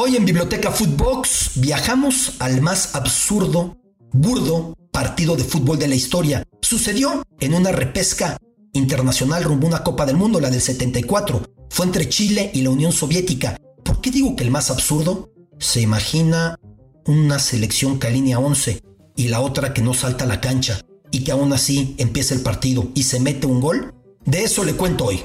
Hoy en Biblioteca Footbox viajamos al más absurdo, burdo partido de fútbol de la historia. Sucedió en una repesca internacional rumbo a una Copa del Mundo, la del 74. Fue entre Chile y la Unión Soviética. ¿Por qué digo que el más absurdo? Se imagina una selección que alinea 11 y la otra que no salta a la cancha y que aún así empieza el partido y se mete un gol. De eso le cuento hoy.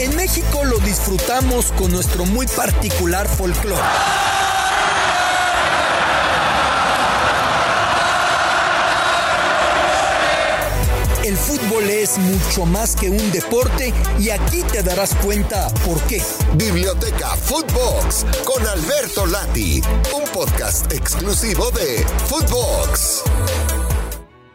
En México lo disfrutamos con nuestro muy particular folclore. El fútbol es mucho más que un deporte y aquí te darás cuenta por qué. Biblioteca Footbox con Alberto Lati, un podcast exclusivo de Footbox.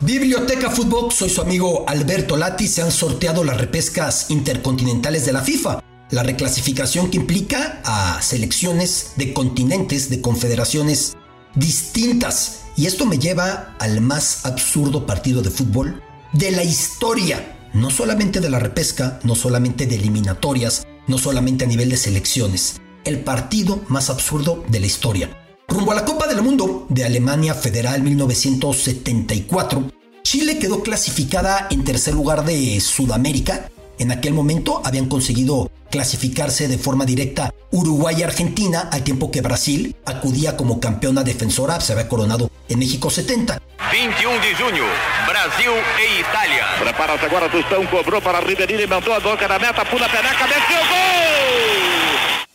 Biblioteca Fútbol, soy su amigo Alberto Lati. Se han sorteado las repescas intercontinentales de la FIFA. La reclasificación que implica a selecciones de continentes, de confederaciones distintas. Y esto me lleva al más absurdo partido de fútbol de la historia. No solamente de la repesca, no solamente de eliminatorias, no solamente a nivel de selecciones. El partido más absurdo de la historia. Rumbo a la Copa del Mundo de Alemania Federal 1974, Chile quedó clasificada en tercer lugar de Sudamérica. En aquel momento habían conseguido clasificarse de forma directa Uruguay y Argentina, al tiempo que Brasil acudía como campeona defensora, se había coronado en México 70. 21 de junio, Brasil e Italia. Prepara-se agora, Tostão cobrou para Ribeirinho, e mandou a boca na meta, pula a peneca, meteu gol!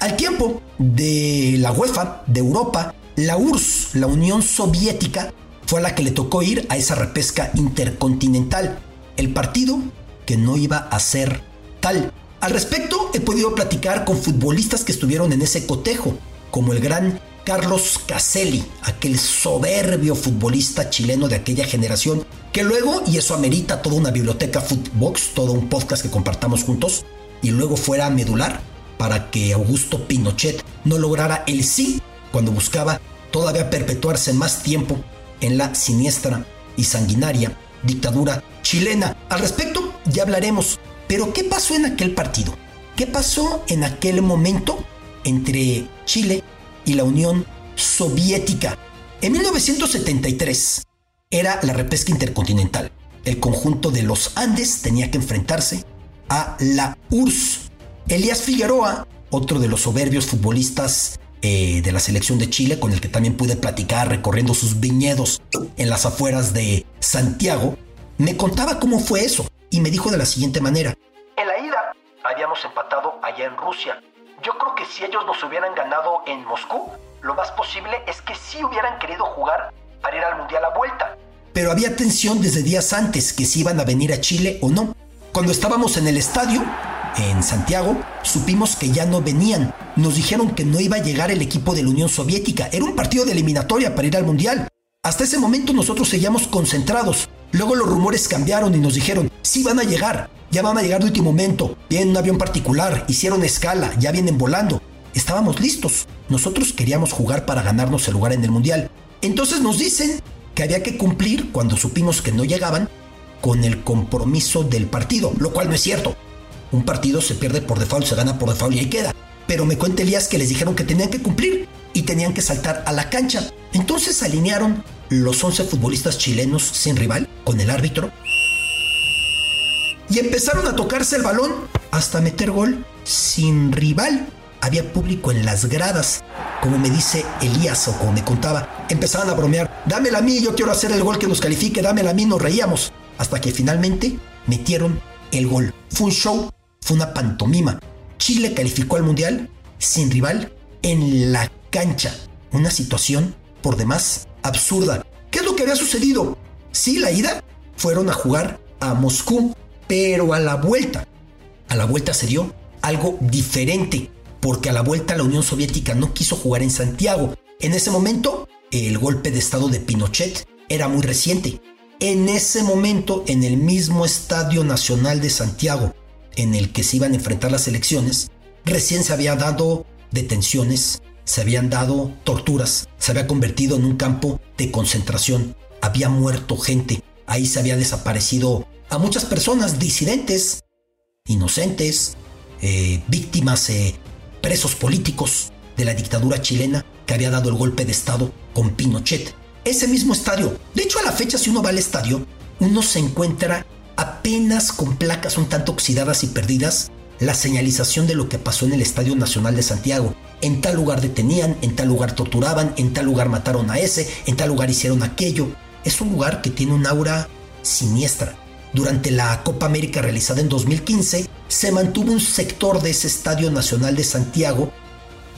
Al tiempo de la UEFA, de Europa, la URSS, la Unión Soviética, fue a la que le tocó ir a esa repesca intercontinental. El partido que no iba a ser tal. Al respecto, he podido platicar con futbolistas que estuvieron en ese cotejo, como el gran Carlos Caselli, aquel soberbio futbolista chileno de aquella generación, que luego, y eso amerita toda una biblioteca Footbox, todo un podcast que compartamos juntos, y luego fuera medular para que Augusto Pinochet no lograra el sí cuando buscaba todavía perpetuarse más tiempo en la siniestra y sanguinaria dictadura chilena. Al respecto ya hablaremos, pero ¿qué pasó en aquel partido? ¿Qué pasó en aquel momento entre Chile y la Unión Soviética? En 1973 era la repesca intercontinental. El conjunto de los Andes tenía que enfrentarse a la URSS. Elías Figueroa, otro de los soberbios futbolistas eh, de la selección de Chile, con el que también pude platicar recorriendo sus viñedos en las afueras de Santiago, me contaba cómo fue eso y me dijo de la siguiente manera. En la ida habíamos empatado allá en Rusia. Yo creo que si ellos nos hubieran ganado en Moscú, lo más posible es que sí hubieran querido jugar para ir al Mundial a vuelta. Pero había tensión desde días antes que si iban a venir a Chile o no. Cuando estábamos en el estadio, en Santiago, supimos que ya no venían. Nos dijeron que no iba a llegar el equipo de la Unión Soviética. Era un partido de eliminatoria para ir al Mundial. Hasta ese momento nosotros seguíamos concentrados. Luego los rumores cambiaron y nos dijeron, sí van a llegar, ya van a llegar de último momento. Vienen un avión particular, hicieron escala, ya vienen volando. Estábamos listos. Nosotros queríamos jugar para ganarnos el lugar en el Mundial. Entonces nos dicen que había que cumplir, cuando supimos que no llegaban, con el compromiso del partido, lo cual no es cierto. Un partido se pierde por default, se gana por default y ahí queda. Pero me cuenta Elías que les dijeron que tenían que cumplir y tenían que saltar a la cancha. Entonces alinearon los 11 futbolistas chilenos sin rival con el árbitro y empezaron a tocarse el balón hasta meter gol sin rival. Había público en las gradas, como me dice Elías o como me contaba. Empezaban a bromear, dámela a mí, yo quiero hacer el gol que nos califique, dámela a mí, nos reíamos. Hasta que finalmente metieron el gol. Fue un show fue una pantomima. Chile calificó al Mundial sin rival en la cancha. Una situación por demás absurda. ¿Qué es lo que había sucedido? Sí, la ida fueron a jugar a Moscú, pero a la vuelta, a la vuelta se dio algo diferente, porque a la vuelta la Unión Soviética no quiso jugar en Santiago, En ese momento, el golpe de estado de Pinochet era muy reciente. En ese momento, en el mismo Estadio Nacional de Santiago, en el que se iban a enfrentar las elecciones, recién se había dado detenciones, se habían dado torturas, se había convertido en un campo de concentración, había muerto gente, ahí se había desaparecido a muchas personas disidentes, inocentes, eh, víctimas, eh, presos políticos de la dictadura chilena que había dado el golpe de Estado con Pinochet. Ese mismo estadio, de hecho a la fecha si uno va al estadio, uno se encuentra apenas con placas un tanto oxidadas y perdidas la señalización de lo que pasó en el Estadio Nacional de Santiago. En tal lugar detenían, en tal lugar torturaban, en tal lugar mataron a ese, en tal lugar hicieron aquello. Es un lugar que tiene un aura siniestra. Durante la Copa América realizada en 2015, se mantuvo un sector de ese Estadio Nacional de Santiago,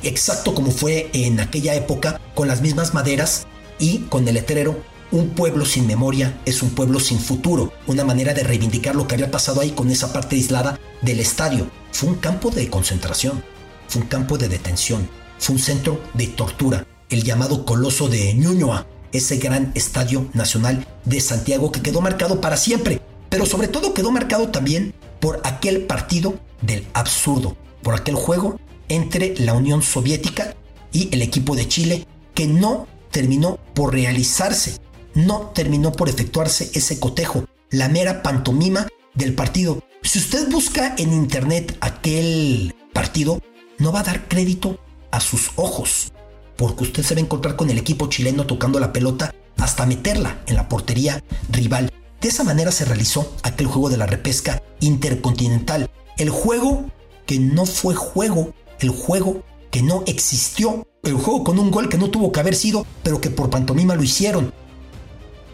exacto como fue en aquella época, con las mismas maderas y con el letrero un pueblo sin memoria es un pueblo sin futuro, una manera de reivindicar lo que había pasado ahí con esa parte aislada del estadio. Fue un campo de concentración, fue un campo de detención, fue un centro de tortura, el llamado Coloso de Ñuñoa, ese gran estadio nacional de Santiago que quedó marcado para siempre, pero sobre todo quedó marcado también por aquel partido del absurdo, por aquel juego entre la Unión Soviética y el equipo de Chile que no terminó por realizarse no terminó por efectuarse ese cotejo, la mera pantomima del partido. Si usted busca en internet aquel partido, no va a dar crédito a sus ojos, porque usted se va a encontrar con el equipo chileno tocando la pelota hasta meterla en la portería rival. De esa manera se realizó aquel juego de la repesca intercontinental, el juego que no fue juego, el juego que no existió, el juego con un gol que no tuvo que haber sido, pero que por pantomima lo hicieron,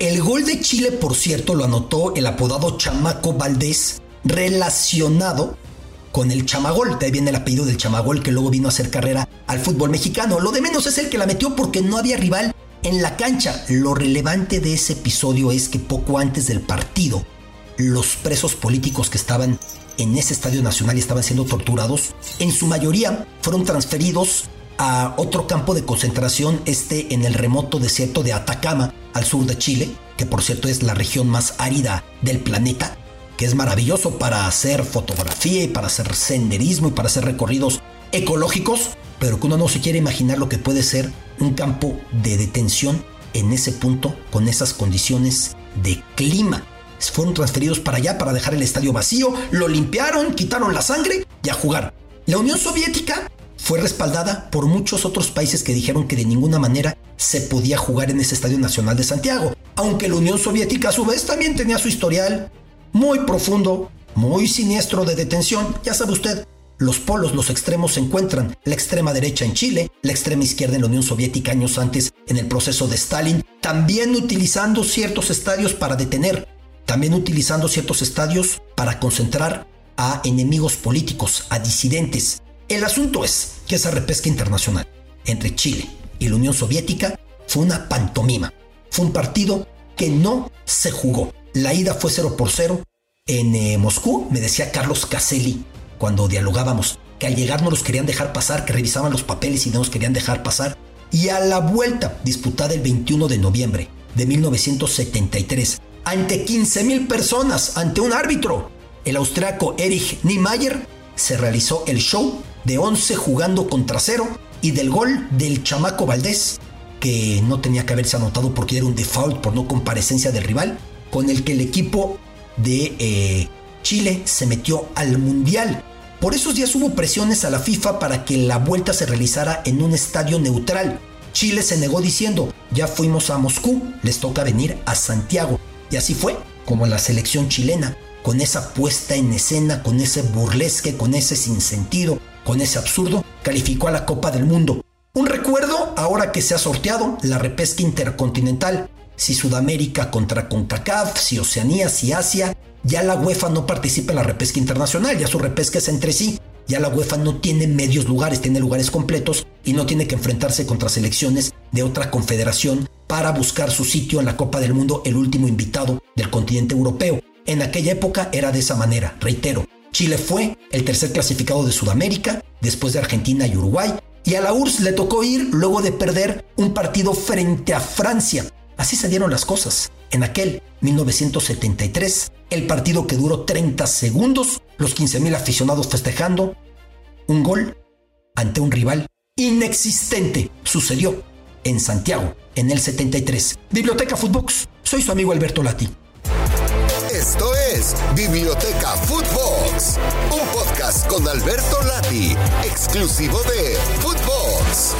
el gol de Chile, por cierto, lo anotó el apodado Chamaco Valdés, relacionado con el Chamagol. De ahí viene el apellido del Chamagol que luego vino a hacer carrera al fútbol mexicano. Lo de menos es el que la metió porque no había rival en la cancha. Lo relevante de ese episodio es que poco antes del partido, los presos políticos que estaban en ese estadio nacional y estaban siendo torturados, en su mayoría fueron transferidos a otro campo de concentración, este en el remoto desierto de Atacama, al sur de Chile, que por cierto es la región más árida del planeta, que es maravilloso para hacer fotografía y para hacer senderismo y para hacer recorridos ecológicos, pero que uno no se quiere imaginar lo que puede ser un campo de detención en ese punto con esas condiciones de clima. Fueron transferidos para allá para dejar el estadio vacío, lo limpiaron, quitaron la sangre y a jugar. La Unión Soviética fue respaldada por muchos otros países que dijeron que de ninguna manera se podía jugar en ese Estadio Nacional de Santiago, aunque la Unión Soviética a su vez también tenía su historial muy profundo, muy siniestro de detención, ya sabe usted. Los polos, los extremos se encuentran, la extrema derecha en Chile, la extrema izquierda en la Unión Soviética años antes en el proceso de Stalin, también utilizando ciertos estadios para detener, también utilizando ciertos estadios para concentrar a enemigos políticos, a disidentes, el asunto es que esa repesca internacional entre Chile y la Unión Soviética fue una pantomima. Fue un partido que no se jugó. La ida fue 0 por 0 en eh, Moscú, me decía Carlos Caselli cuando dialogábamos, que al llegar no los querían dejar pasar, que revisaban los papeles y no nos querían dejar pasar. Y a la vuelta, disputada el 21 de noviembre de 1973, ante 15 mil personas, ante un árbitro, el austriaco Erich Niemeyer, se realizó el show de 11 jugando contra cero y del gol del chamaco Valdés, que no tenía que haberse anotado porque era un default por no comparecencia del rival, con el que el equipo de eh, Chile se metió al Mundial. Por esos días hubo presiones a la FIFA para que la vuelta se realizara en un estadio neutral. Chile se negó diciendo, ya fuimos a Moscú, les toca venir a Santiago. Y así fue, como la selección chilena, con esa puesta en escena, con ese burlesque, con ese sinsentido, con ese absurdo, calificó a la Copa del Mundo. Un recuerdo ahora que se ha sorteado la repesca intercontinental. Si Sudamérica contra CONCACAF, si Oceanía, si Asia, ya la UEFA no participa en la repesca internacional, ya su repesca es entre sí. Ya la UEFA no tiene medios lugares, tiene lugares completos y no tiene que enfrentarse contra selecciones de otra confederación para buscar su sitio en la Copa del Mundo, el último invitado del continente europeo. En aquella época era de esa manera, reitero, Chile fue el tercer clasificado de Sudamérica, después de Argentina y Uruguay, y a la URSS le tocó ir luego de perder un partido frente a Francia. Así se dieron las cosas. En aquel 1973, el partido que duró 30 segundos, los 15.000 aficionados festejando, un gol ante un rival inexistente sucedió en Santiago en el 73. Biblioteca Footbox, soy su amigo Alberto Lati. Esto es Biblioteca Footbox, un podcast con Alberto Lati, exclusivo de Footbox.